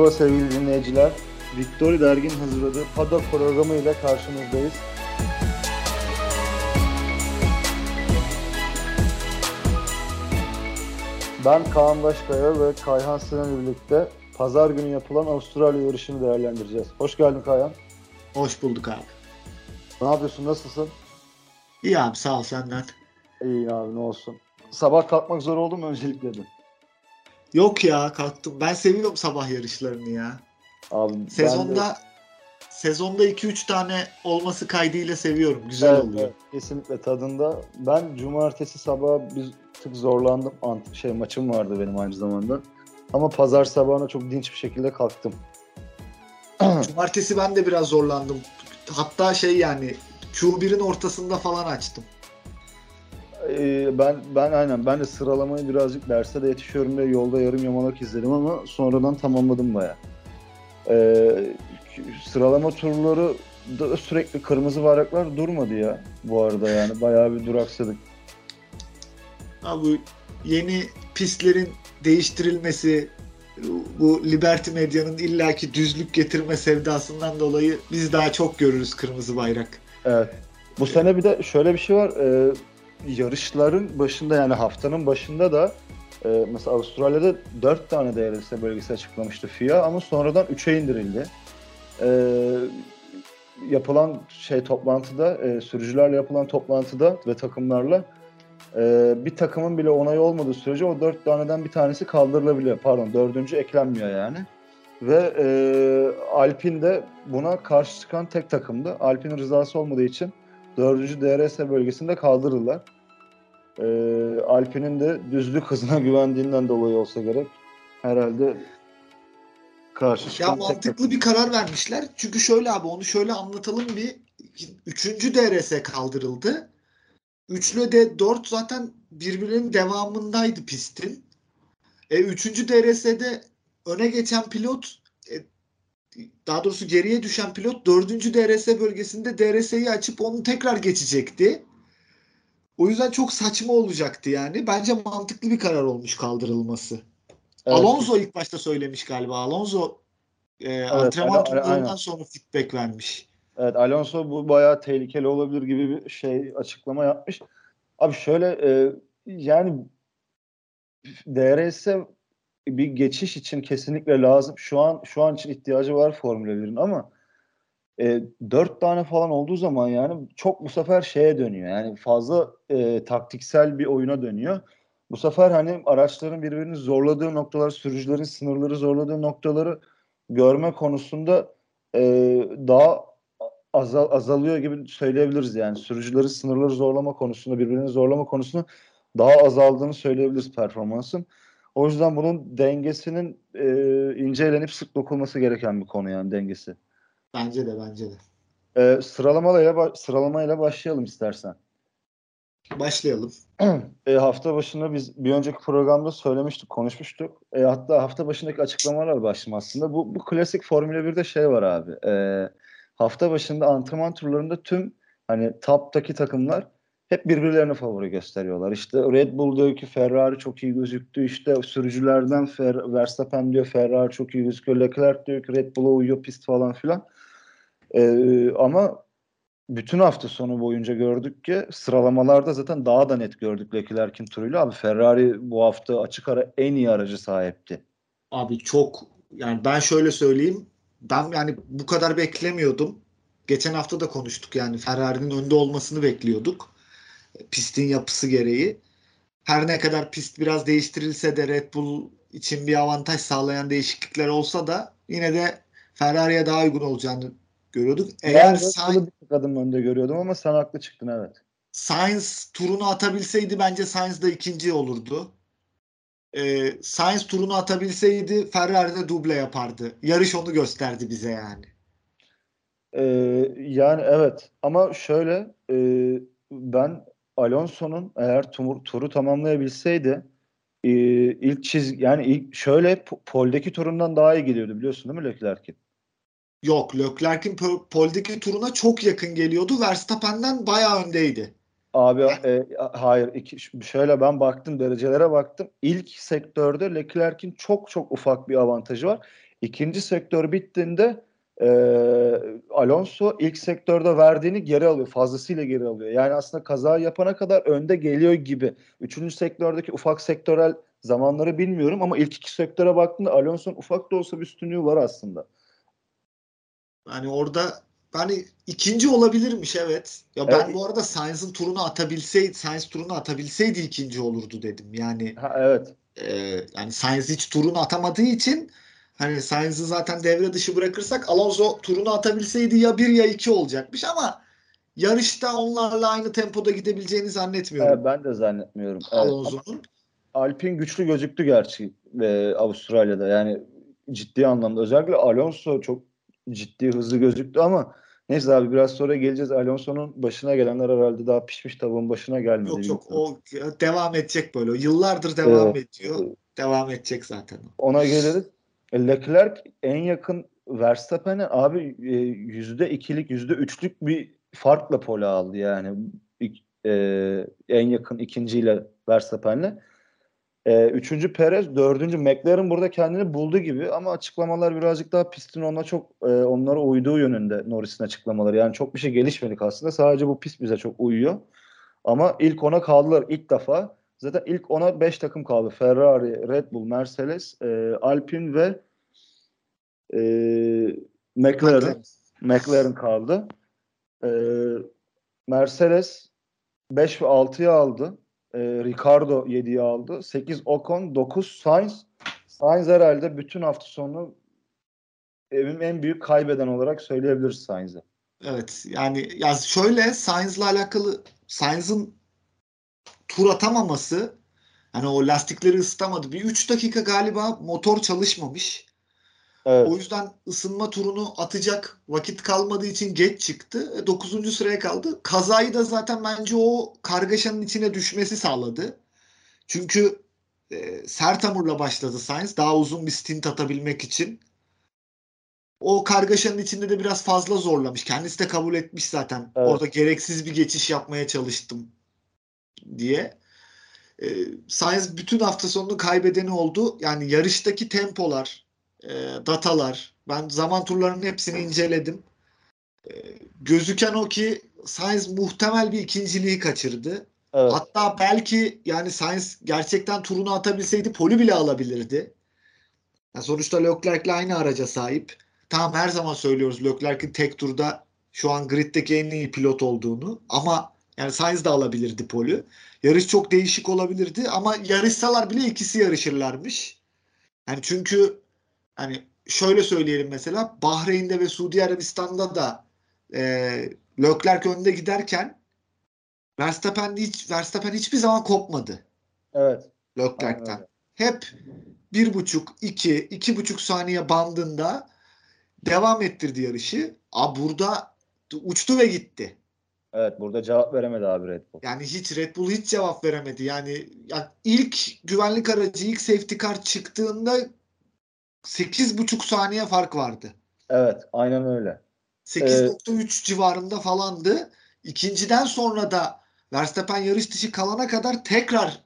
Merhaba sevgili dinleyiciler. Victory Dergin hazırladığı Paddock programı ile karşınızdayız. Ben Kaan Başkaya ve Kayhan Sinan birlikte pazar günü yapılan Avustralya yarışını değerlendireceğiz. Hoş geldin Kayhan. Hoş bulduk abi. Ne yapıyorsun? Nasılsın? İyi abi sağ ol senden. İyi abi ne olsun. Sabah kalkmak zor oldu mu öncelikle? Yok ya kalktım. Ben seviyorum sabah yarışlarını ya. Abi Sezonda de... sezonda 2-3 tane olması kaydıyla seviyorum. Güzel evet, oluyor. Evet, kesinlikle tadında. Ben cumartesi sabah bir tık zorlandım. Ant şey maçım vardı benim aynı zamanda. Ama pazar sabahına çok dinç bir şekilde kalktım. Cumartesi ben de biraz zorlandım. Hatta şey yani Q1'in ortasında falan açtım. Ee, ben ben aynen ben de sıralamayı birazcık derste de yetişiyorum diye yolda yarım yamalak izledim ama sonradan tamamladım baya. Ee, sıralama turları da sürekli kırmızı bayraklar durmadı ya bu arada yani bayağı bir duraksadık. Abi yeni pistlerin değiştirilmesi bu Liberty Medya'nın illaki düzlük getirme sevdasından dolayı biz daha çok görürüz kırmızı bayrak. Evet. Bu sene bir de şöyle bir şey var. Ee, yarışların başında yani haftanın başında da e, mesela Avustralya'da 4 tane DRS bölgesi açıklamıştı FIA ama sonradan 3'e indirildi. E, yapılan şey toplantıda, e, sürücülerle yapılan toplantıda ve takımlarla e, bir takımın bile onayı olmadığı sürece o 4 taneden bir tanesi kaldırılabiliyor. Pardon dördüncü eklenmiyor yani. Ve e, Alpine de buna karşı çıkan tek takımdı. Alpine rızası olmadığı için 4. DRS bölgesinde kaldırırlar. E, Alpine'in de düzlük hızına güvendiğinden dolayı olsa gerek herhalde karşı çıkan Ya mantıklı bir karar vermişler. Çünkü şöyle abi onu şöyle anlatalım bir. Üçüncü DRS kaldırıldı. Üçlü de dört zaten birbirinin devamındaydı pistin. E, üçüncü DRS'de öne geçen pilot daha doğrusu geriye düşen pilot dördüncü DRS bölgesinde DRS'yi açıp onu tekrar geçecekti. O yüzden çok saçma olacaktı yani. Bence mantıklı bir karar olmuş kaldırılması. Evet. Alonso ilk başta söylemiş galiba. Alonso e, evet, antrenman turlarından sonra feedback vermiş. Evet Alonso bu bayağı tehlikeli olabilir gibi bir şey açıklama yapmış. Abi şöyle e, yani DRS bir geçiş için kesinlikle lazım. Şu an şu an için ihtiyacı var Formula 1'in ama e, 4 tane falan olduğu zaman yani çok bu sefer şeye dönüyor. Yani fazla e, taktiksel bir oyuna dönüyor. Bu sefer hani araçların birbirini zorladığı noktalar, sürücülerin sınırları zorladığı noktaları görme konusunda e, daha azal, azalıyor gibi söyleyebiliriz yani. Sürücüleri sınırları zorlama konusunda, birbirini zorlama konusunda daha azaldığını söyleyebiliriz performansın. O yüzden bunun dengesinin e, incelenip sık dokunması gereken bir konu yani dengesi. Bence de bence de. E, sıralamayla sıralamayla başlayalım istersen. Başlayalım. E, hafta başında biz bir önceki programda söylemiştik, konuşmuştuk. E, hatta hafta başındaki açıklamalar başladım aslında. Bu, bu klasik Formula 1'de şey var abi. E, hafta başında antrenman turlarında tüm hani top'taki takımlar hep birbirlerine favori gösteriyorlar. İşte Red Bull diyor ki Ferrari çok iyi gözüktü. İşte sürücülerden Fer Verstappen diyor Ferrari çok iyi gözüküyor. Leclerc diyor ki Red Bull'a uyuyor pist falan filan. Ee, ama bütün hafta sonu boyunca gördük ki sıralamalarda zaten daha da net gördük Leclerc'in turuyla. Abi Ferrari bu hafta açık ara en iyi aracı sahipti. Abi çok yani ben şöyle söyleyeyim. Ben yani bu kadar beklemiyordum. Geçen hafta da konuştuk yani Ferrari'nin önde olmasını bekliyorduk pistin yapısı gereği. Her ne kadar pist biraz değiştirilse de Red Bull için bir avantaj sağlayan değişiklikler olsa da yine de Ferrari'ye daha uygun olacağını görüyorduk. Eğer Sainz bir adım önde görüyordum ama sen haklı çıktın evet. Sainz turunu atabilseydi bence Sainz da ikinci olurdu. Ee, Sainz turunu atabilseydi Ferrari de duble yapardı. Yarış onu gösterdi bize yani. Ee, yani evet ama şöyle e, ben Alonso'nun eğer tur, turu tamamlayabilseydi e, ilk çiz yani ilk şöyle poldeki turundan daha iyi geliyordu biliyorsun değil mi Leclerc'in? Yok Leclerc'in poldeki turuna çok yakın geliyordu. Verstappen'den bayağı öndeydi. Abi e, hayır iki, şöyle ben baktım derecelere baktım. İlk sektörde Leclerc'in çok çok ufak bir avantajı var. İkinci sektör bittiğinde e, Alonso ilk sektörde verdiğini geri alıyor. Fazlasıyla geri alıyor. Yani aslında kaza yapana kadar önde geliyor gibi. Üçüncü sektördeki ufak sektörel zamanları bilmiyorum ama ilk iki sektöre baktığımda Alonso'nun ufak da olsa bir üstünlüğü var aslında. Yani orada hani ikinci olabilirmiş evet. Ya ben Evet. bu arada Sainz'ın turunu atabilseydi, Sainz turunu atabilseydi ikinci olurdu dedim. Yani Ha, evet. e, yani Sainz hiç turunu atamadığı için hani Sainz'ı zaten devre dışı bırakırsak Alonso turunu atabilseydi ya bir ya iki olacakmış ama yarışta onlarla aynı tempoda gidebileceğini zannetmiyorum Evet, ben de zannetmiyorum. Alonso'nun. Alpin güçlü gözüktü gerçi e, Avustralya'da. Yani ciddi anlamda. Özellikle Alonso çok ciddi hızlı gözüktü ama neyse abi biraz sonra geleceğiz. Alonso'nun başına gelenler herhalde daha pişmiş tavuğun başına gelmedi. Yok yok o devam edecek böyle. Yıllardır devam Evet. ediyor. Devam edecek zaten. Ona geliriz. E, Leclerc en yakın Verstappen'e abi e, yüzde ikilik yüzde üçlük bir farkla pole aldı yani e, en yakın ikinciyle Verstappen'le. E, üçüncü Perez, dördüncü McLaren burada kendini buldu gibi ama açıklamalar birazcık daha pistin ona çok e, onlara uyduğu yönünde Norris'in açıklamaları. Yani çok bir şey gelişmedik aslında. Sadece bu pist bize çok uyuyor. Ama ilk ona kaldılar ilk defa. Zaten ilk ona 5 takım kaldı. Ferrari, Red Bull, Mercedes, e, Alpine ve e, McLaren. McLaren kaldı. E, Mercedes 5 ve 6'yı aldı. E, Ricardo 7'yi aldı. 8 Ocon, 9 Sainz. Sainz herhalde bütün hafta sonu evin en büyük kaybeden olarak söyleyebiliriz Sainz'e. Evet yani ya şöyle Sainz'la alakalı Sainz'ın tur atamaması hani o lastikleri ısıtamadı. Bir 3 dakika galiba motor çalışmamış. Evet. O yüzden ısınma turunu atacak vakit kalmadığı için geç çıktı. 9. sıraya kaldı. Kazayı da zaten bence o kargaşanın içine düşmesi sağladı. Çünkü e, sert hamurla başladı Sainz daha uzun bir stint atabilmek için. O kargaşanın içinde de biraz fazla zorlamış. Kendisi de kabul etmiş zaten. Evet. Orada gereksiz bir geçiş yapmaya çalıştım diye. E, Sainz bütün hafta sonunu kaybedeni oldu. Yani yarıştaki tempolar, e, datalar. Ben zaman turlarının hepsini inceledim. E, gözüken o ki Sainz muhtemel bir ikinciliği kaçırdı. Evet. Hatta belki yani Sainz gerçekten turunu atabilseydi poli bile alabilirdi. Yani sonuçta Leclerc'le aynı araca sahip. Tamam her zaman söylüyoruz Leclerc'in tek turda şu an griddeki en iyi pilot olduğunu ama yani Sainz de alabilirdi poli. Yarış çok değişik olabilirdi ama yarışsalar bile ikisi yarışırlarmış. Yani çünkü hani şöyle söyleyelim mesela Bahreyn'de ve Suudi Arabistan'da da e, Leclerc önde giderken Verstappen hiç Verstappen hiçbir zaman kopmadı Evet. Leclerc'ten. Hep bir buçuk, iki, iki buçuk saniye bandında devam ettirdi yarışı. A burada uçtu ve gitti. Evet burada cevap veremedi abi Red Bull. Yani hiç Red Bull hiç cevap veremedi. Yani ya ilk güvenlik aracı ilk safety car çıktığında 8,5 saniye fark vardı. Evet aynen öyle. 8.3 civarında falandı. İkinciden sonra da Verstappen yarış dışı kalana kadar tekrar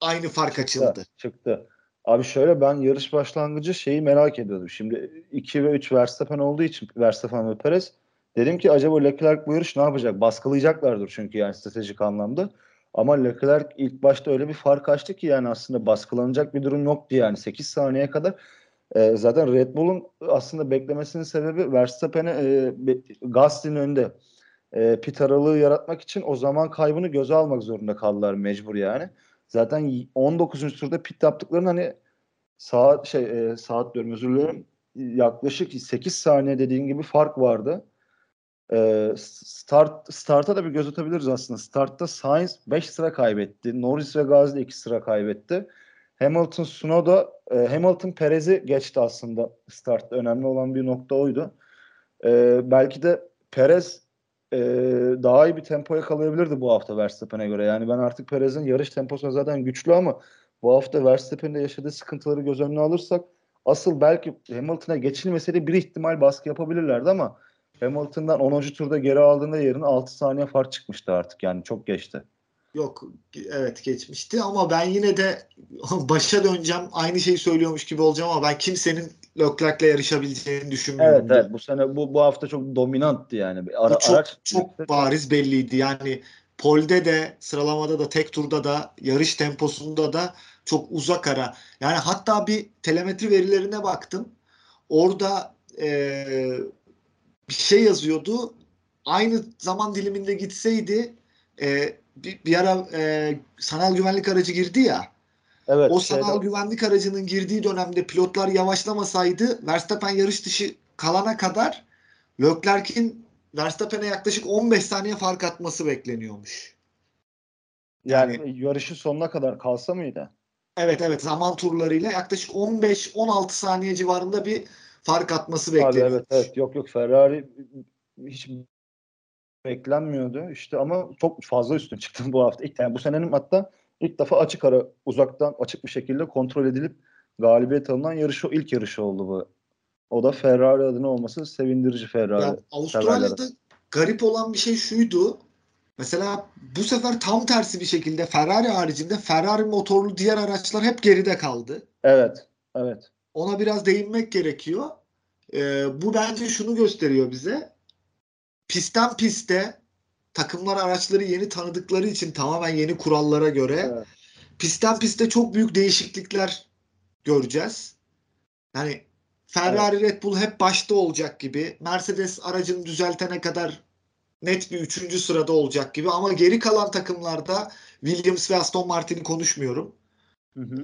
aynı fark açıldı. Çıktı. Abi şöyle ben yarış başlangıcı şeyi merak ediyordum. Şimdi 2 ve 3 Verstappen olduğu için Verstappen ve Perez dedim ki acaba Leclerc bu yarış ne yapacak? Baskılayacaklardır çünkü yani stratejik anlamda. Ama Leclerc ilk başta öyle bir fark açtı ki yani aslında baskılanacak bir durum yoktu yani 8 saniyeye kadar. e, zaten Red Bull'un aslında beklemesinin sebebi Verstappen'e e, Gasly'nin önünde e, pit aralığı yaratmak için o zaman kaybını göze almak zorunda kaldılar mecbur yani. Zaten 19. turda pit yaptıklarının hani saat şey e, saat diyorum özür dilerim yaklaşık 8 saniye dediğin gibi fark vardı. E, start starta da bir göz atabiliriz aslında. Startta Sainz 5 sıra kaybetti. Norris ve Gasly 2 sıra kaybetti. Hamilton Sunoda e, Hamilton Perez'i geçti aslında startta. Önemli olan bir nokta oydu. E, belki de Perez e, daha iyi bir tempoya kalayabilirdi bu hafta Verstappen'e göre. Yani ben artık Perez'in yarış temposu zaten güçlü ama bu hafta Verstappen'de yaşadığı sıkıntıları göz önüne alırsak asıl belki Hamilton'a geçilmeseydi bir ihtimal baskı yapabilirlerdi ama Hamilton'dan 10. turda geri aldığında yerine 6 saniye fark çıkmıştı artık yani çok geçti. Yok evet geçmişti ama ben yine de başa döneceğim. Aynı şeyi söylüyormuş gibi olacağım ama ben kimsenin Leclerc'le yarışabileceğini düşünmüyorum. Evet evet bu sene bu, bu hafta çok dominanttı yani. Ara, bu çok araç çok bariz belliydi. Yani polde de sıralamada da tek turda da yarış temposunda da çok uzak ara. Yani hatta bir telemetri verilerine baktım. Orada e, bir şey yazıyordu. Aynı zaman diliminde gitseydi e, bir, bir ara e, sanal güvenlik aracı girdi ya. Evet, o sanal şeyde... güvenlik aracının girdiği dönemde pilotlar yavaşlamasaydı Verstappen yarış dışı kalana kadar Leclerc'in Verstappen'e yaklaşık 15 saniye fark atması bekleniyormuş. Yani, yani yarışın sonuna kadar kalsa mıydı? Evet evet zaman turlarıyla yaklaşık 15-16 saniye civarında bir fark atması bekleniyor. Evet evet yok yok Ferrari hiç beklenmiyordu işte ama çok fazla üstün çıktı bu hafta. İlk, yani bu senenin hatta ilk defa açık ara uzaktan açık bir şekilde kontrol edilip galibiyet alınan yarışı o ilk yarışı oldu bu. O da Ferrari adına olması sevindirici Ferrari. Ya, Avustralya'da garip olan bir şey şuydu. Mesela bu sefer tam tersi bir şekilde Ferrari haricinde Ferrari motorlu diğer araçlar hep geride kaldı. Evet. Evet. Ona biraz değinmek gerekiyor. Ee, bu bence şunu gösteriyor bize. Pistten piste takımlar araçları yeni tanıdıkları için tamamen yeni kurallara göre evet. pistten piste çok büyük değişiklikler göreceğiz. Yani Ferrari evet. Red Bull hep başta olacak gibi. Mercedes aracını düzeltene kadar net bir üçüncü sırada olacak gibi. Ama geri kalan takımlarda Williams ve Aston Martin'i konuşmuyorum. Hı hı.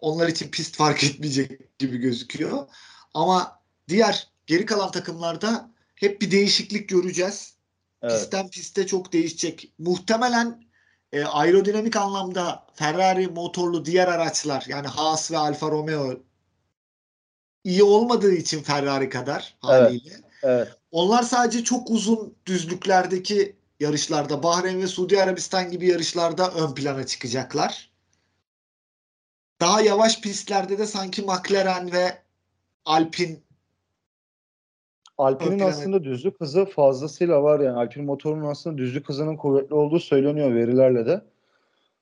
Onlar için pist fark etmeyecek gibi gözüküyor. Ama diğer geri kalan takımlarda hep bir değişiklik göreceğiz. Evet. Pistten piste çok değişecek. Muhtemelen e, aerodinamik anlamda Ferrari motorlu diğer araçlar yani Haas ve Alfa Romeo iyi olmadığı için Ferrari kadar haliyle. Evet. evet. Onlar sadece çok uzun düzlüklerdeki yarışlarda Bahreyn ve Suudi Arabistan gibi yarışlarda ön plana çıkacaklar. Daha yavaş pistlerde de sanki McLaren ve Alpine Alpine'in aslında düzlük hızı fazlasıyla var yani. Alpine motorunun aslında düzlük hızının kuvvetli olduğu söyleniyor verilerle de.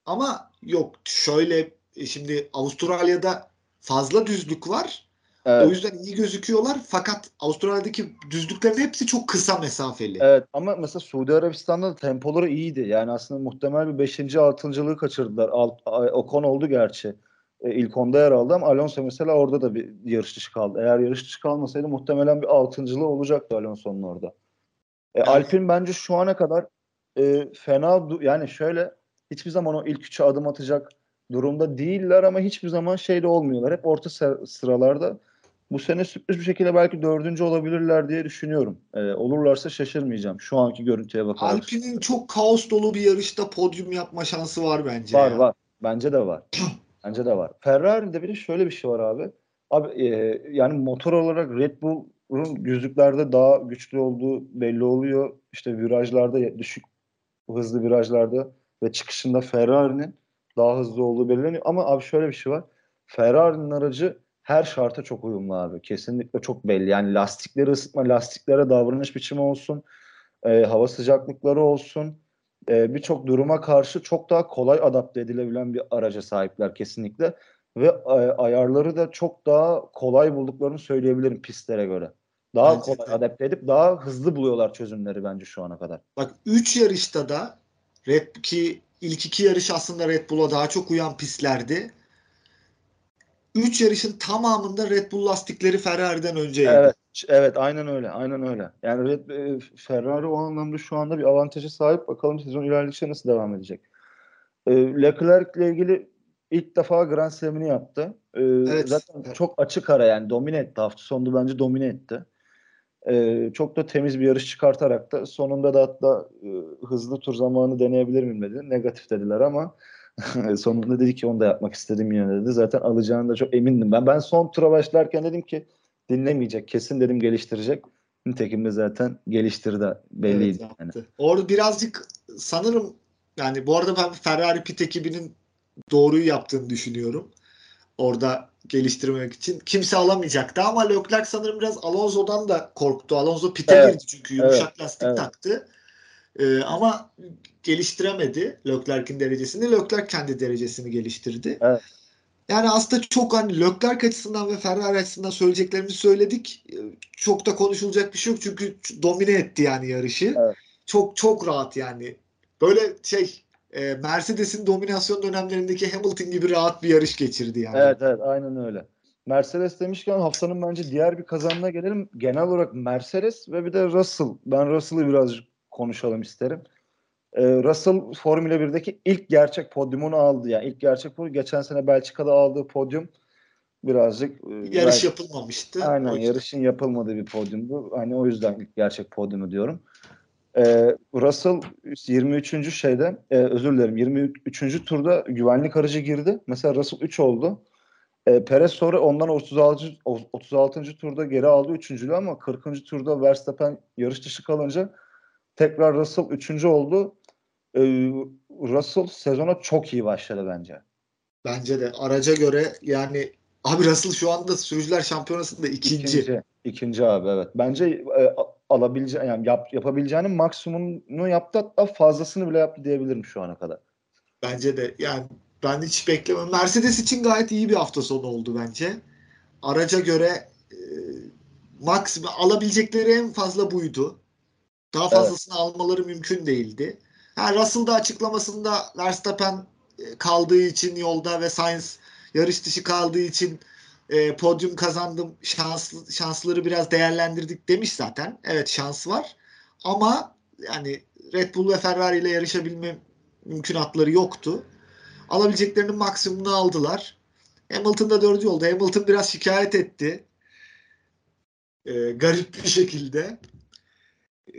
Ama yok şöyle e, şimdi Avustralya'da fazla düzlük var. Evet. O yüzden iyi gözüküyorlar fakat Avustralya'daki düzlüklerin hepsi çok kısa mesafeli. Evet ama mesela Suudi Arabistan'da da tempoları iyiydi. Yani aslında muhtemel bir 5. 6.lığı kaçırdılar. Alt, Ocon oldu gerçi e, ilk onda yer aldı ama Alonso mesela orada da bir yarış dışı kaldı. Eğer yarış dışı kalmasaydı muhtemelen bir altıncılığı olacaktı Alonso'nun orada. E, Alpin bence şu ana kadar e, fena yani şöyle hiçbir zaman o ilk üçe adım atacak durumda değiller ama hiçbir zaman şeyde olmuyorlar. Hep orta sıralarda. Bu sene sürpriz bir şekilde belki dördüncü olabilirler diye düşünüyorum. E, olurlarsa şaşırmayacağım. Şu anki görüntüye bakarak. Alpin'in çok kaos dolu bir yarışta podyum yapma şansı var bence. Var ya. var. Bence de var. Bence de var. Ferrari'de bir de şöyle bir şey var abi. Abi e, yani motor olarak Red Bull'un yüzlüklerde daha güçlü olduğu belli oluyor. İşte virajlarda düşük hızlı virajlarda ve çıkışında Ferrari'nin daha hızlı olduğu belirleniyor. Ama abi şöyle bir şey var. Ferrari'nin aracı her şarta çok uyumlu abi. Kesinlikle çok belli. Yani lastikleri ısıtma, lastiklere davranış biçimi olsun, e, hava sıcaklıkları olsun e, birçok duruma karşı çok daha kolay adapte edilebilen bir araca sahipler kesinlikle. Ve e, ayarları da çok daha kolay bulduklarını söyleyebilirim pistlere göre. Daha bence kolay de. adapte edip daha hızlı buluyorlar çözümleri bence şu ana kadar. Bak 3 yarışta da Red ki ilk iki yarış aslında Red Bull'a daha çok uyan pistlerdi. 3 yarışın tamamında Red Bull lastikleri Ferrari'den önceydi. Evet, evet aynen öyle. Aynen öyle. Yani Red, e, Ferrari o anlamda şu anda bir avantajı sahip. Bakalım sezon ilerledikçe nasıl devam edecek. E, Leclerc ile ilgili ilk defa Grand Slam'ini yaptı. E, evet. Zaten çok açık ara yani domine etti. Hafta sonunda bence domine etti. E, çok da temiz bir yarış çıkartarak da sonunda da hatta e, hızlı tur zamanı deneyebilir miyim dedi. Negatif dediler ama Sonunda dedi ki onu da yapmak istedim yine dedi. Zaten alacağını da çok emindim. Ben ben son tura başlarken dedim ki dinlemeyecek. Kesin dedim geliştirecek. Nitekim de zaten geliştirdi belliydi. Evet, yani. Orada birazcık sanırım yani bu arada ben Ferrari pit ekibinin doğruyu yaptığını düşünüyorum. Orada geliştirmek için. Kimse alamayacaktı ama Leclerc sanırım biraz Alonso'dan da korktu. Alonso pite Evet, girdi çünkü yumuşak evet, lastik evet. taktı. Ee, ama geliştiremedi Leclerc'in derecesini. Leclerc kendi derecesini geliştirdi. Evet. Yani aslında çok hani Leclerc açısından ve Ferrari açısından söyleyeceklerimizi söyledik. Ee, Çok da konuşulacak bir şey yok çünkü domine etti yani yarışı. Evet. Çok çok rahat yani. Böyle şey e, Mercedes'in dominasyon dönemlerindeki Hamilton gibi rahat bir yarış geçirdi yani. Evet evet aynen öyle. Mercedes demişken haftanın bence diğer bir kazanına gelelim. Genel olarak Mercedes ve bir de Russell. Ben Russell'ı biraz konuşalım isterim. Ee, Russell Formula 1'deki ilk gerçek podyumunu aldı. Yani ilk gerçek podyum. Geçen sene Belçika'da aldığı podyum birazcık e, Yarış belki- yapılmamıştı. Aynen yarışın yapılmadığı bir podyumdu. Hani o yüzden ilk gerçek podyumu diyorum. Ee, Russell 23. şeyde e, özür dilerim 23. turda güvenlik aracı girdi. Mesela Russell 3 oldu. E, Perez sonra ondan 36. 36. turda geri aldı 3. ama 40. turda Verstappen yarış dışı kalınca tekrar Russell 3. oldu. E, Russell sezona çok iyi başladı bence. Bence de araca göre yani abi Russell şu anda sürücüler şampiyonasında ikinci. İkinci, ikinci abi evet. Bence e, a- alabilece yani yap, yapabileceğinin maksimumunu yaptı hatta fazlasını bile yaptı diyebilirim şu ana kadar. Bence de yani ben hiç beklemem. Mercedes için gayet iyi bir hafta sonu oldu bence. Araca göre e, maksimum alabilecekleri en fazla buydu. Daha fazlasını almaları mümkün değildi. Ha, Russell da açıklamasında Verstappen e, kaldığı için yolda ve Sainz yarış dışı kaldığı için e, podyum kazandım. Şanslı, şansları biraz değerlendirdik demiş zaten. Evet şans var. Ama yani Red Bull ve Ferrari ile yarışabilme mümkünatları yoktu. Alabileceklerinin maksimumunu aldılar. Hamilton da dördüncü oldu. Hamilton biraz şikayet etti. E, garip bir şekilde.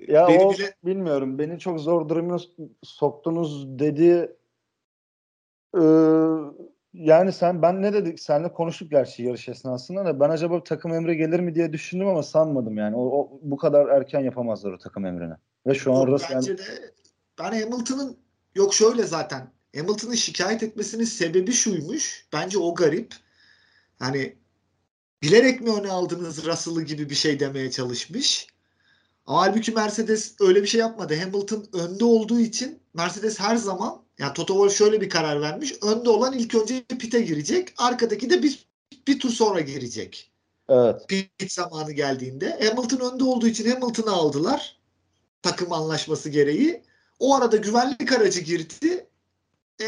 Ya Beni o bile- bilmiyorum beni çok zor duruma soktunuz dedi. Ee, yani sen ben ne dedik? Seninle konuştuk gerçi yarış esnasında da ben acaba takım emri gelir mi diye düşündüm ama sanmadım yani. O, o- bu kadar erken yapamazlar o takım emrini. Ve şu an Yok, bence de ben Hamilton'ın yok şöyle zaten Hamilton'ın şikayet etmesinin sebebi şuymuş. Bence o garip. Hani bilerek mi öne aldınız Russell'ı gibi bir şey demeye çalışmış. Ama halbuki Mercedes öyle bir şey yapmadı. Hamilton önde olduğu için Mercedes her zaman yani Toto Wolff şöyle bir karar vermiş. Önde olan ilk önce pite girecek. Arkadaki de bir, bir tur sonra girecek evet. pit zamanı geldiğinde Hamilton önde olduğu için Hamilton'ı aldılar takım anlaşması gereği. O arada güvenlik aracı girdi. E,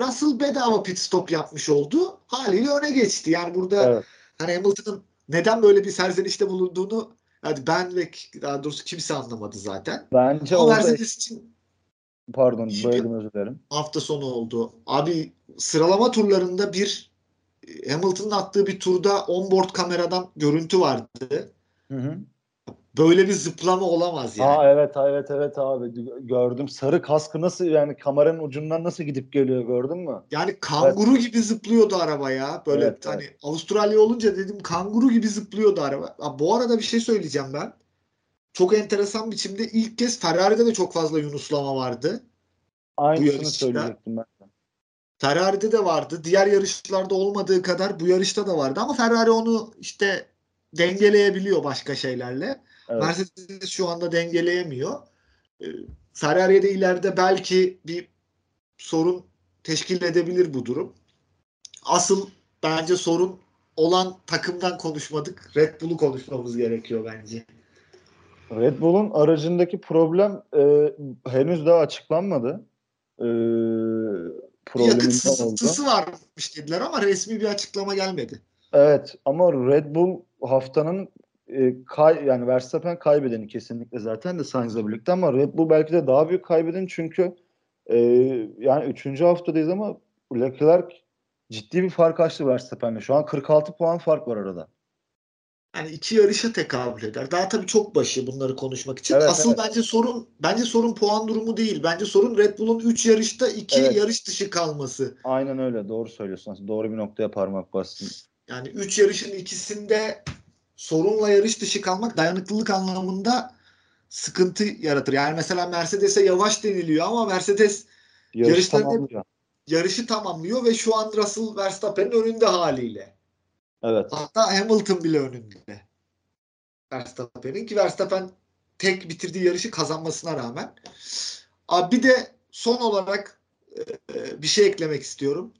Russell bedava pit stop yapmış oldu. Haliyle öne geçti. Yani burada Evet. hani Hamilton'ın neden böyle bir serzenişte bulunduğunu yani ben ve daha doğrusu kimse anlamadı zaten. Bence Ama Mercedes için pardon böldüm özür dilerim. hafta sonu oldu. Abi sıralama turlarında bir e, Hamilton'ın attığı bir turda onboard kameradan görüntü vardı. Hı hı. Böyle bir zıplama olamaz yani. Aa evet evet evet abi gördüm. Sarı kaskı nasıl yani kameranın ucundan nasıl gidip geliyor gördün mü? Yani kanguru gibi zıplıyordu araba ya. Böyle Evet, hani Avustralya olunca dedim kanguru gibi zıplıyordu araba. Ha, bu arada bir şey söyleyeceğim ben. Çok enteresan biçimde ilk kez Ferrari'de de çok fazla Yunuslama vardı. Aynısını söyleyecektim ben. Ferrari'de de vardı. Diğer yarışlarda olmadığı kadar bu yarışta da vardı. Ama Ferrari onu işte dengeleyebiliyor başka şeylerle. Evet. Mercedes şu anda dengeleyemiyor. Ee, Ferrari'ye de ileride belki bir sorun teşkil edebilir bu durum. Asıl bence sorun olan takımdan konuşmadık. Red Bull'u konuşmamız gerekiyor bence. Red Bull'un aracındaki problem e, henüz daha açıklanmadı. E, yakıt oldu? sızıntısı varmış dediler ama resmi bir açıklama gelmedi. Evet ama Red Bull haftanın e, kay yani Verstappen kaybedeni kesinlikle zaten de Sainz'la birlikte ama Red Bull belki de daha büyük kaybeden çünkü e, yani 3. haftadayız ama Leclerc ciddi bir fark açtı Verstappen'le. Şu an 46 puan fark var arada. Yani iki yarışa tekabül eder. Daha tabii çok başı bunları konuşmak için. Evet, Asıl evet. bence sorun bence sorun puan durumu değil. Bence sorun Red Bull'un 3 yarışta 2 Evet. yarış dışı kalması. Aynen öyle doğru söylüyorsun. Doğru bir noktaya parmak bastın. Yani 3 yarışın ikisinde sorunla yarış dışı kalmak dayanıklılık anlamında sıkıntı yaratır. Yani mesela Mercedes'e yavaş deniliyor ama Mercedes Yarış Yarışlarını- tamamlıyor. yarışı tamamlıyor ve şu an Russell Verstappen'in önünde haliyle. Evet. Hatta Hamilton bile önünde. Verstappen'in ki Verstappen tek bitirdiği yarışı kazanmasına rağmen. Abi bir de son olarak e, bir şey eklemek istiyorum.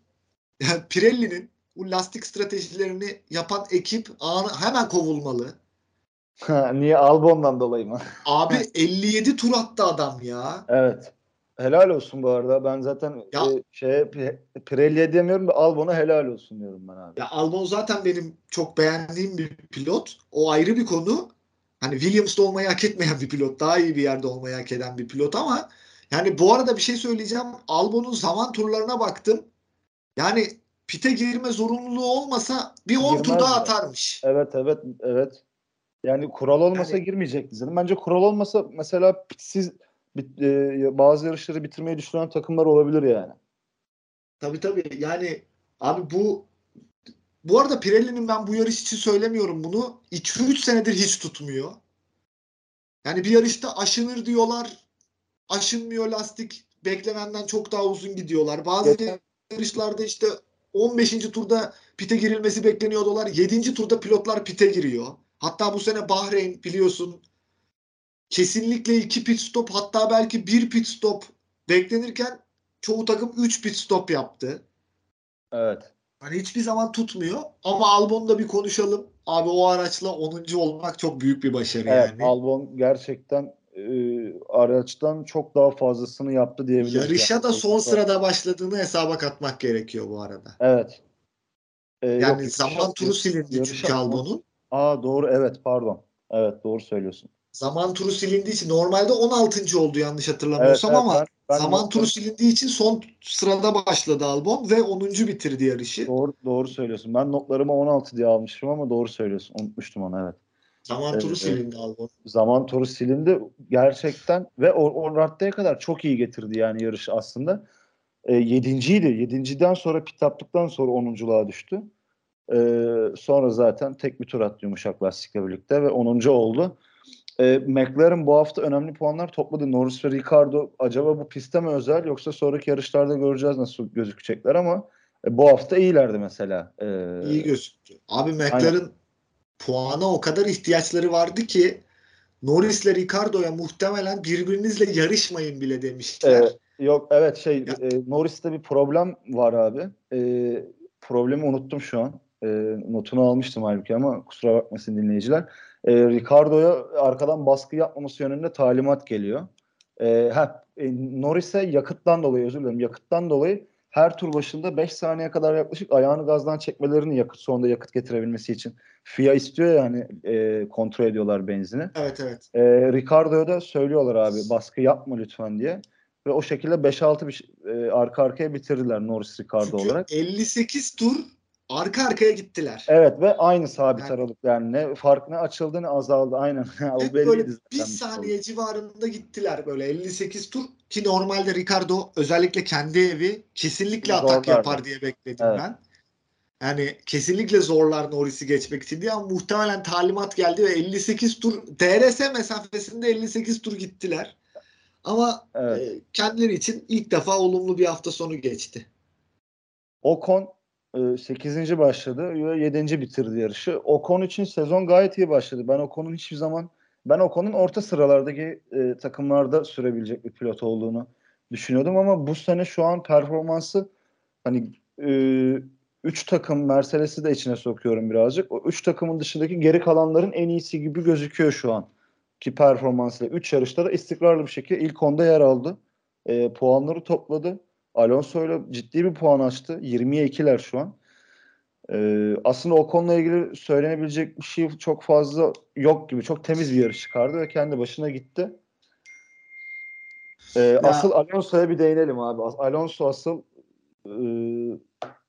Yani Pirelli'nin bu lastik stratejilerini yapan ekip anı hemen kovulmalı. Niye Albon'dan dolayı mı? Abi 57 tur attı adam ya. Evet. Helal olsun bu arada. Ben zaten Ya- e, şeye Pirelli'ye demiyorum da Albon'a helal olsun diyorum ben abi. Ya Albon zaten benim çok beğendiğim bir pilot. O ayrı bir konu. Hani Williams'da olmayı hak etmeyen bir pilot. Daha iyi bir yerde olmayı hak eden bir pilot ama yani bu arada bir şey söyleyeceğim. Albon'un zaman turlarına baktım. Yani pite girme zorunluluğu olmasa bir 10 tur daha atarmış. Evet evet evet. Yani kural olmasa Yani- girmeyecekti zaten. Bence kural olmasa mesela pitsiz bit- e, bazı yarışları bitirmeyi düşünen takımlar olabilir yani. Tabii tabii. Yani abi bu bu arada Pirelli'nin ben bu yarış için söylemiyorum bunu. 2-3 senedir hiç tutmuyor. Yani bir yarışta aşınır diyorlar. Aşınmıyor lastik. Beklenenden çok daha uzun gidiyorlar. Bazı Geçen- yarışlarda işte 15. turda pite girilmesi bekleniyordular. 7. turda pilotlar pite giriyor. Hatta bu sene Bahreyn biliyorsun kesinlikle iki pit stop hatta belki bir pit stop beklenirken çoğu takım 3 pit stop yaptı. Evet. Hani hiçbir zaman tutmuyor. Ama Albon'da bir konuşalım. Abi o araçla 10. olmak çok büyük bir başarı Evet, yani. Albon gerçekten e, araçtan çok daha fazlasını yaptı diyebiliriz. Yarışa yani. da son sırada başladığını hesaba katmak gerekiyor bu arada. Evet. E, yok, Yani yarışa- zaman turu silindi çünkü Albon'un. Aa doğru evet pardon. Evet doğru söylüyorsun. Zaman turu silindiği için normalde 16. oldu yanlış Evet, hatırlamıyorsam evet, ama ben- ben zaman turu silindiği için son sırada başladı Albon ve 10. bitirdi yarışı. Doğru, doğru söylüyorsun. Ben notlarıma 16 diye almıştım ama doğru söylüyorsun. Unutmuştum onu evet. Zaman turu Evet. silindi Albon. Zaman turu silindi gerçekten ve o, o raddeye kadar çok iyi getirdi yani yarışı aslında. E, yedinciydi. Yedinciden sonra pit yaptıktan sonra onunculuğa düştü. E, sonra zaten tek bir tur attı yumuşak lastikle birlikte ve 10. oldu. E, McLaren bu hafta önemli puanlar topladı. Norris ve Ricardo acaba bu piste mi özel yoksa sonraki yarışlarda göreceğiz nasıl gözükecekler ama e, bu hafta iyilerdi mesela. E, İyi gözüktü. Abi McLaren puana o kadar ihtiyaçları vardı ki Norris'le Ricardo'ya muhtemelen birbirinizle yarışmayın bile demişler. Ee, yok evet şey Ya- e, Norris'te bir problem var abi. E, problemi unuttum şu an. E, notunu almıştım halbuki ama kusura bakmasın dinleyiciler. E, Ricardo'ya arkadan baskı yapmaması yönünde talimat geliyor. E, ha, e, Norris'e yakıttan dolayı özür dilerim yakıttan dolayı her tur başında 5 saniye kadar yaklaşık ayağını gazdan çekmelerini yakıt sonunda yakıt getirebilmesi için. FIA istiyor yani e, kontrol ediyorlar benzini. Evet evet. E, Ricardo'ya da söylüyorlar abi baskı yapma lütfen diye. Ve o şekilde 5-6 bir, e, arka arkaya bitirdiler Norris Ricardo Çünkü olarak. 58 tur arka arkaya gittiler. Evet ve aynı sabit Yani- aralık yani ne fark ne açıldı ne azaldı aynen. o Hep böyle bir saniye civarında gittiler böyle 58 tur ki normalde Ricardo özellikle kendi evi kesinlikle atak Zorlardı. yapar diye bekledim Evet. ben. Yani kesinlikle zorlar Norris'i geçmek için diye ama muhtemelen talimat geldi ve 58 tur DRS mesafesinde 58 tur gittiler. Ama Evet. e, kendileri için ilk defa olumlu bir hafta sonu geçti. Ocon 8. başladı ve 7. bitirdi yarışı. Ocon için sezon gayet iyi başladı. Ben Ocon'un hiçbir zaman ben Ocon'un orta sıralardaki e, takımlarda sürebilecek bir pilot olduğunu düşünüyordum ama bu sene şu an performansı hani 3 takım Mercedes'i de içine sokuyorum birazcık. O 3 takımın dışındaki geri kalanların en iyisi gibi gözüküyor şu an ki performansıyla. 3 yarışta da istikrarlı bir şekilde ilk onda yer aldı. E, puanları topladı. Alonso ile ciddi bir puan açtı. 20'ye 2'ler şu an. Ee, aslında o konuyla ilgili söylenebilecek bir şey çok fazla yok gibi. Çok temiz bir yarış çıkardı ve kendi başına gitti. Ee, asıl Alonso'ya bir değinelim abi. Alonso asıl e,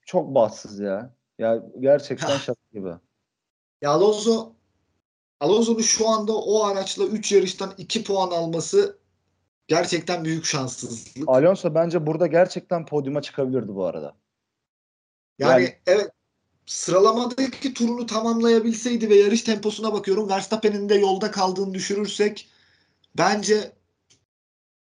çok bahtsız ya. Ya gerçekten şaka gibi. Ya Alonso Alonso'nun şu anda o araçla 3 yarıştan 2 puan alması gerçekten büyük şanssızlık. Alonso bence burada gerçekten podyuma çıkabilirdi bu arada. Yani, Yani- evet sıralamadaki turunu tamamlayabilseydi ve yarış temposuna bakıyorum. Verstappen'in de yolda kaldığını düşürürsek bence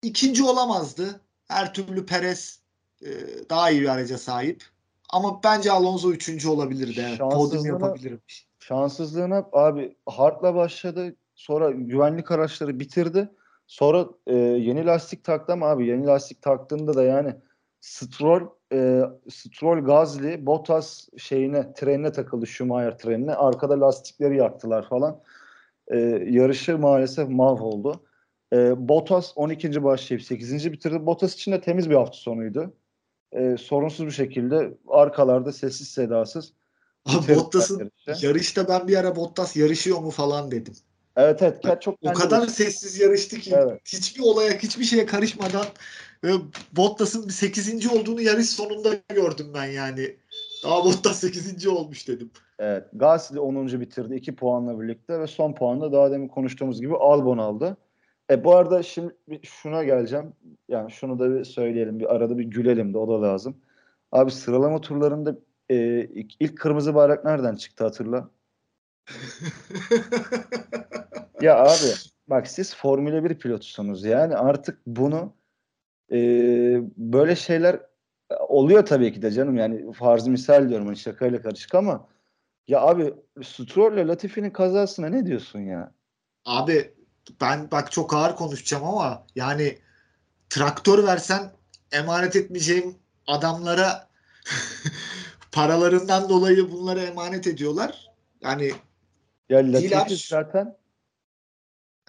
ikinci olamazdı. Her türlü Perez e, daha iyi bir araca sahip. Ama bence Alonso üçüncü olabilirdi. Evet. Podium yapabilirmiş. Şanssızlığına abi Hart'la başladı. Sonra güvenlik araçları bitirdi. Sonra e, yeni lastik taktı ama abi yeni lastik taktığında da yani Stroll, e, Stroll Gazli Bottas şeyine trenine takıldı Schumacher trenine. Arkada lastikleri yaktılar falan. E, yarışı maalesef mahvoldu. E, Bottas 12. başlayıp 8. bitirdi. Bottas için de temiz bir hafta sonuydu. E, sorunsuz bir şekilde arkalarda sessiz sedasız. Abi Bottas'ın yarışta ben bir ara Bottas yarışıyor mu falan dedim. Evet evet. Çok o kadar sessiz yarıştı ki evet. hiçbir olaya hiçbir şeye karışmadan ve Bottas'ın 8. olduğunu yarış sonunda gördüm ben yani. Daha Bottas 8. olmuş dedim. Evet. Gasly 10. bitirdi 2 puanla birlikte ve son puanla daha demin konuştuğumuz gibi Albon aldı. E bu arada şimdi şuna geleceğim. Yani şunu da bir söyleyelim. Bir arada bir gülelim de o da lazım. Abi sıralama turlarında e, ilk, ilk kırmızı bayrak nereden çıktı hatırla? ya abi bak siz Formula 1 pilotusunuz. Yani artık bunu e, böyle şeyler oluyor tabii ki de canım. Yani farz misal diyorum hani şakayla karışık ama ya abi Stroll ile Latifi'nin kazasına ne diyorsun ya? Abi ben bak çok ağır konuşacağım ama yani traktör versen emanet etmeyeceğim adamlara paralarından dolayı bunları emanet ediyorlar. Yani ya Latifi zaten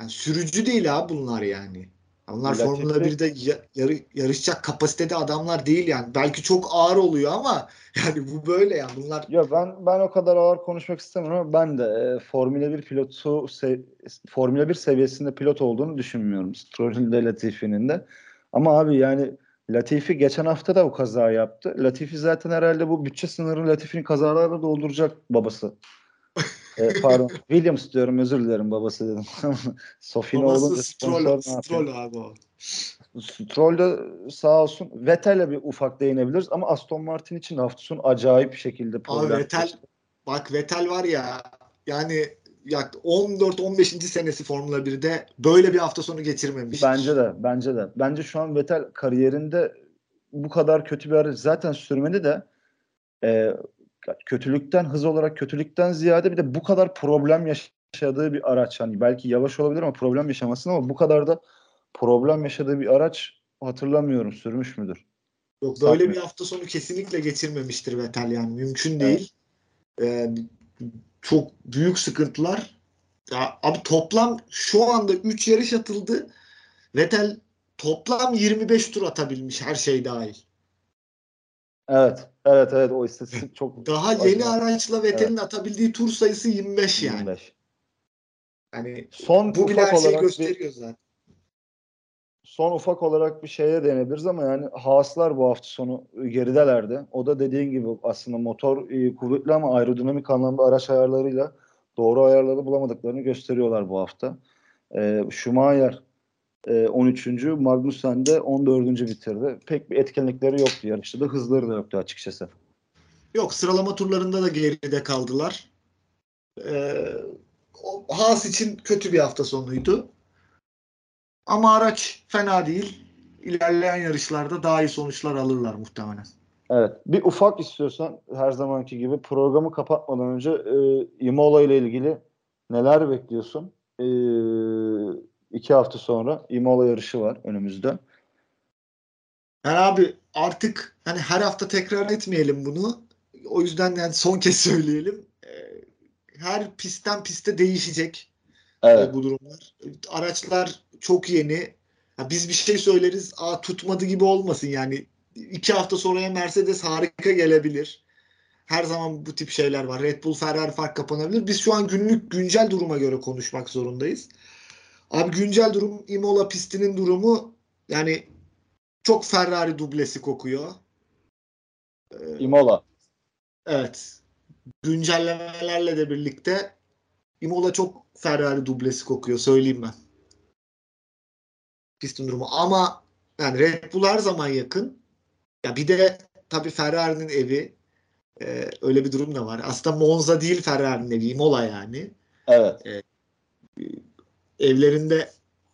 yani sürücü değil abi bunlar yani. Onlar Latifi... Formula 1'de yarı, yarışacak kapasitede adamlar değil yani. Belki çok ağır oluyor ama yani bu böyle yani bunlar. Ya ben ben o kadar ağır konuşmak istemiyorum ama ben de e, Formula 1 pilotu se, Formula 1 seviyesinde pilot olduğunu düşünmüyorum. Stroll'ün de Latifi'nin de. Ama abi yani Latifi geçen hafta da o kaza yaptı. Latifi zaten herhalde bu bütçe sınırını Latifi'nin kazalarla dolduracak babası. e, pardon Williams diyorum özür dilerim babası dedim. Sophie'nin oğlu Stroll, Stroll abi o. Stroll de sağ olsun. Vettel'e bir ufak değinebiliriz ama Aston Martin için hafta sonu acayip şekilde problem. Abi Vettel bak Vettel var ya yani yak 14-15. senesi Formula 1'de böyle bir hafta sonu geçirmemiş. Bence de, bence de. Bence şu an Vettel kariyerinde bu kadar kötü bir araç zaten sürmedi de e, kötülükten hız olarak kötülükten ziyade bir de bu kadar problem yaşadığı bir araç. Hani belki yavaş olabilir ama problem yaşamasın ama bu kadar da problem yaşadığı bir araç hatırlamıyorum sürmüş müdür? Yok böyle bir hafta sonu kesinlikle geçirmemiştir Vettel yani mümkün değil. Evet. Ee, çok büyük sıkıntılar. Ya abi toplam şu anda 3 yarış atıldı. Vettel toplam 25 tur atabilmiş her şey dahil. Evet. Evet evet o istatistik çok daha yeni araçla Vettel'in evet. atabildiği tur sayısı 25 yani. 25. Yani son bu bile her şeyi gösteriyor bir, zaten. Son ufak olarak bir şeye değinebiliriz ama yani Haaslar bu hafta sonu geridelerdi. O da dediğin gibi aslında motor e, kuvvetli ama aerodinamik anlamda araç ayarlarıyla doğru ayarları bulamadıklarını gösteriyorlar bu hafta. E, Schumacher e, 13. Magnussen de 14. bitirdi. Pek bir etkinlikleri yoktu yarışta da hızları da yoktu açıkçası. Yok sıralama turlarında da geride kaldılar. Ee, Haas için kötü bir hafta sonuydu. Ama araç fena değil. İlerleyen yarışlarda daha iyi sonuçlar alırlar muhtemelen. Evet. Bir ufak istiyorsan her zamanki gibi programı kapatmadan önce e, Imola ile ilgili neler bekliyorsun? E, iki hafta sonra Imola yarışı var önümüzde. Yani abi artık hani her hafta tekrar etmeyelim bunu. O yüzden yani son kez söyleyelim. E, her pistten piste değişecek evet. bu durumlar. Araçlar çok yeni. Ya biz bir şey söyleriz, aa tutmadı gibi olmasın yani. iki hafta sonraya Mercedes harika gelebilir. Her zaman bu tip şeyler var. Red Bull, Ferrari fark kapanabilir. Biz şu an günlük güncel duruma göre konuşmak zorundayız. Abi güncel durum Imola pistinin durumu yani çok Ferrari dublesi kokuyor. Ee, Imola. Evet. Güncellemelerle de birlikte Imola çok Ferrari dublesi kokuyor söyleyeyim ben. Pistin durumu ama yani Red Bull her zaman yakın. Ya bir de tabii Ferrari'nin evi e, öyle bir durum da var. Aslında Monza değil Ferrari'nin evi, Imola yani. Evet. E, evlerinde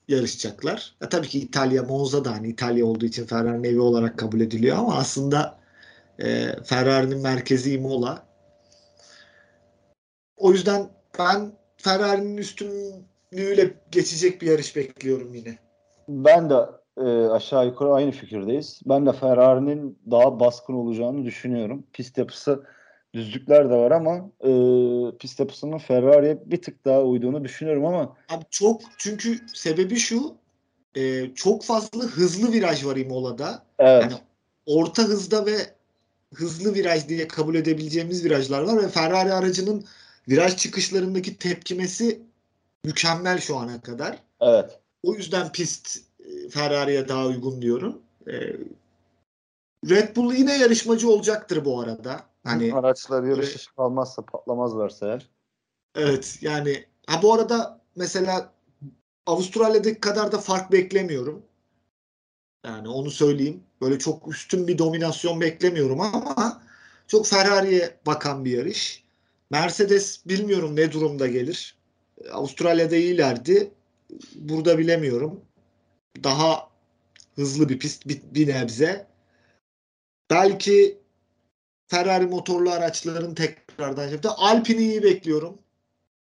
yarışacaklar. Ya tabii ki İtalya, Monza da hani İtalya olduğu için Ferrari'nin evi olarak kabul ediliyor ama aslında E, Ferrari'nin merkezi Imola. O yüzden ben Ferrari'nin üstünlüğüyle geçecek bir yarış bekliyorum yine. Ben de e, aşağı yukarı aynı fikirdeyiz. Ben de Ferrari'nin daha baskın olacağını düşünüyorum. Pist yapısı düzlükler de var ama e, pist yapısının Ferrari'ye bir tık daha uyduğunu düşünüyorum ama Abi çok çünkü sebebi şu e, çok fazla hızlı viraj var Imola'da. evet. Yani orta hızda ve hızlı viraj diye kabul edebileceğimiz virajlar var ve Ferrari aracının viraj çıkışlarındaki tepkimesi mükemmel şu ana kadar. Evet. O yüzden pist Ferrari'ye daha uygun diyorum. Red Bull yine yarışmacı olacaktır bu arada. Hani araçlar yarış dışı kalmazsa patlamazlarsa eğer. evet yani ha bu arada mesela Avustralya'daki kadar da fark beklemiyorum. Yani onu söyleyeyim. Böyle çok üstün bir dominasyon beklemiyorum ama çok Ferrari'ye bakan bir yarış. Mercedes bilmiyorum ne durumda gelir. Avustralya'da iyilerdi. Burada bilemiyorum. Daha hızlı bir pist bir, bir nebze. Belki Ferrari motorlu araçların tekrardan yaptı. Alpine'i iyi bekliyorum.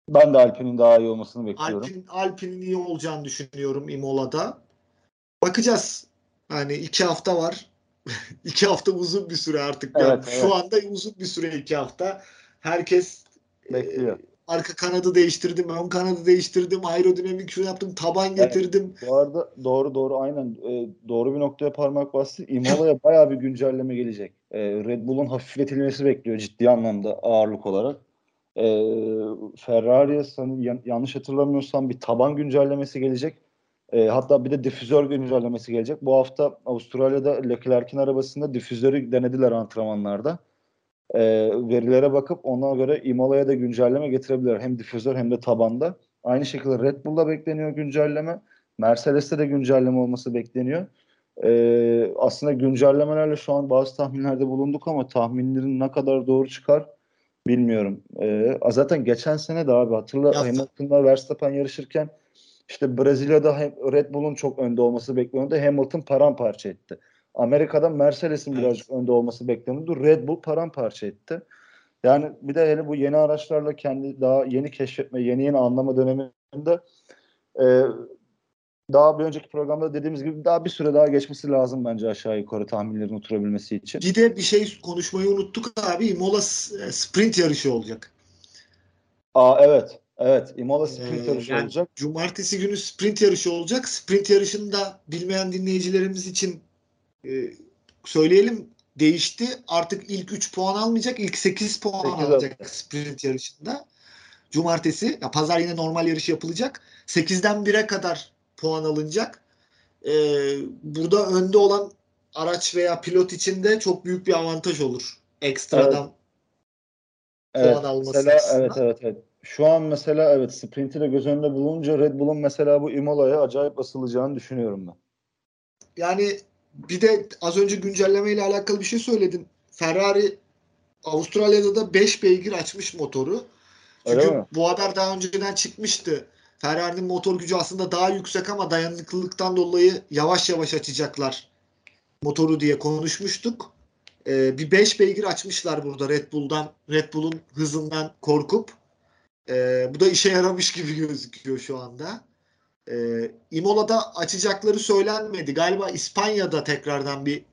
Ben de Alpine'in daha iyi olmasını bekliyorum. Alpin, Alpine'in iyi olacağını düşünüyorum Imola'da. Bakacağız. Yani iki hafta var. iki hafta uzun bir süre artık. Yani Evet, evet. Şu anda uzun bir süre iki hafta. Herkes Bekliyor. e, arka kanadı değiştirdim, ön kanadı değiştirdim, aerodinamik şu yaptım, taban Evet. getirdim. Bu arada doğru doğru aynen e, doğru bir noktaya parmak bastı. Imola'ya bayağı bir güncelleme gelecek. E, Red Bull'un hafifletilmesi bekliyor ciddi anlamda ağırlık olarak. E, Ferrari'ye sanırım yan- yanlış hatırlamıyorsam bir taban güncellemesi gelecek. E, hatta bir de difüzör güncellemesi gelecek. Bu hafta Avustralya'da Leclerc'in arabasında difüzörü denediler antrenmanlarda. E, verilere bakıp ona göre Imola'ya da güncelleme getirebilirler. Hem difüzör hem de tabanda. Aynı şekilde Red Bull'da bekleniyor güncelleme. Mercedes'te de güncelleme olması bekleniyor. Ee, aslında güncellemelerle şu an bazı tahminlerde bulunduk ama tahminlerin ne kadar doğru çıkar bilmiyorum. Ee, zaten geçen sene de abi hatırla Hamilton'la Verstappen yarışırken işte Brezilya'da hem Red Bull'un çok önde olması bekleniyordu. Hamilton paramparça etti. Amerika'da Mercedes'in Evet. birazcık önde olması bekleniyordu. Red Bull paramparça etti. Yani bir de hele bu yeni araçlarla kendi daha yeni keşfetme, yeni yeni anlama döneminde e, daha bir önceki programda dediğimiz gibi daha bir süre daha geçmesi lazım bence aşağı yukarı tahminlerin oturabilmesi için. Bir de bir şey konuşmayı unuttuk abi. Imola s- sprint yarışı olacak. Aa evet. Evet. Imola sprint Ee, yarışı yani olacak. Cumartesi günü sprint yarışı olacak. Sprint yarışında bilmeyen dinleyicilerimiz için e, söyleyelim değişti. Artık ilk 3 puan almayacak. ilk 8 puan Sekiz alacak alacak. sprint yarışında. Cumartesi, ya pazar yine normal yarış yapılacak. 8'den 1'e kadar puan alınacak. Ee, burada önde olan araç veya pilot için de çok büyük bir avantaj olur. Ekstradan Evet. puan alması Mesela açısından. evet evet evet. Şu an mesela evet sprinti de göz önünde bulunca Red Bull'un mesela bu Imola'ya acayip basılacağını düşünüyorum ben. Yani bir de az önce güncelleme ile alakalı bir şey söyledin. Ferrari Avustralya'da da 5 beygir açmış motoru. Çünkü bu haber daha önceden çıkmıştı. Ferrari'nin motor gücü aslında daha yüksek ama dayanıklılıktan dolayı yavaş yavaş açacaklar motoru diye konuşmuştuk. Ee, bir 5 beygir açmışlar burada Red Bull'dan, Red Bull'un hızından korkup. Ee, bu da işe yaramış gibi gözüküyor şu anda. Ee, Imola'da açacakları söylenmedi. Galiba İspanya'da tekrardan bir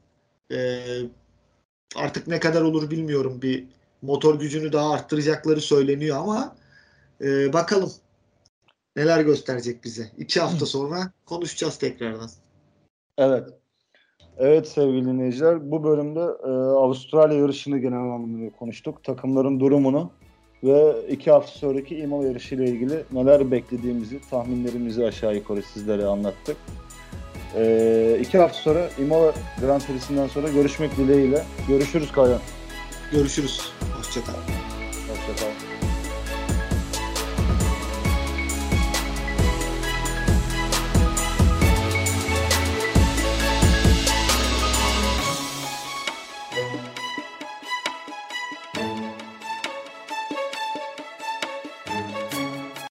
e, artık ne kadar olur bilmiyorum bir motor gücünü daha arttıracakları söyleniyor ama e, bakalım neler gösterecek bize. İki hafta sonra konuşacağız tekrardan. Evet. Evet sevgili dinleyiciler bu bölümde e, Avustralya yarışını genel anlamda konuştuk. Takımların durumunu ve iki hafta sonraki Imola yarışı ile ilgili neler beklediğimizi, tahminlerimizi aşağı yukarı sizlere anlattık. E, iki hafta sonra Imola Grand Prix'sinden sonra görüşmek dileğiyle. Görüşürüz Kayhan. Görüşürüz. Hoşçakalın. Hoşçakalın.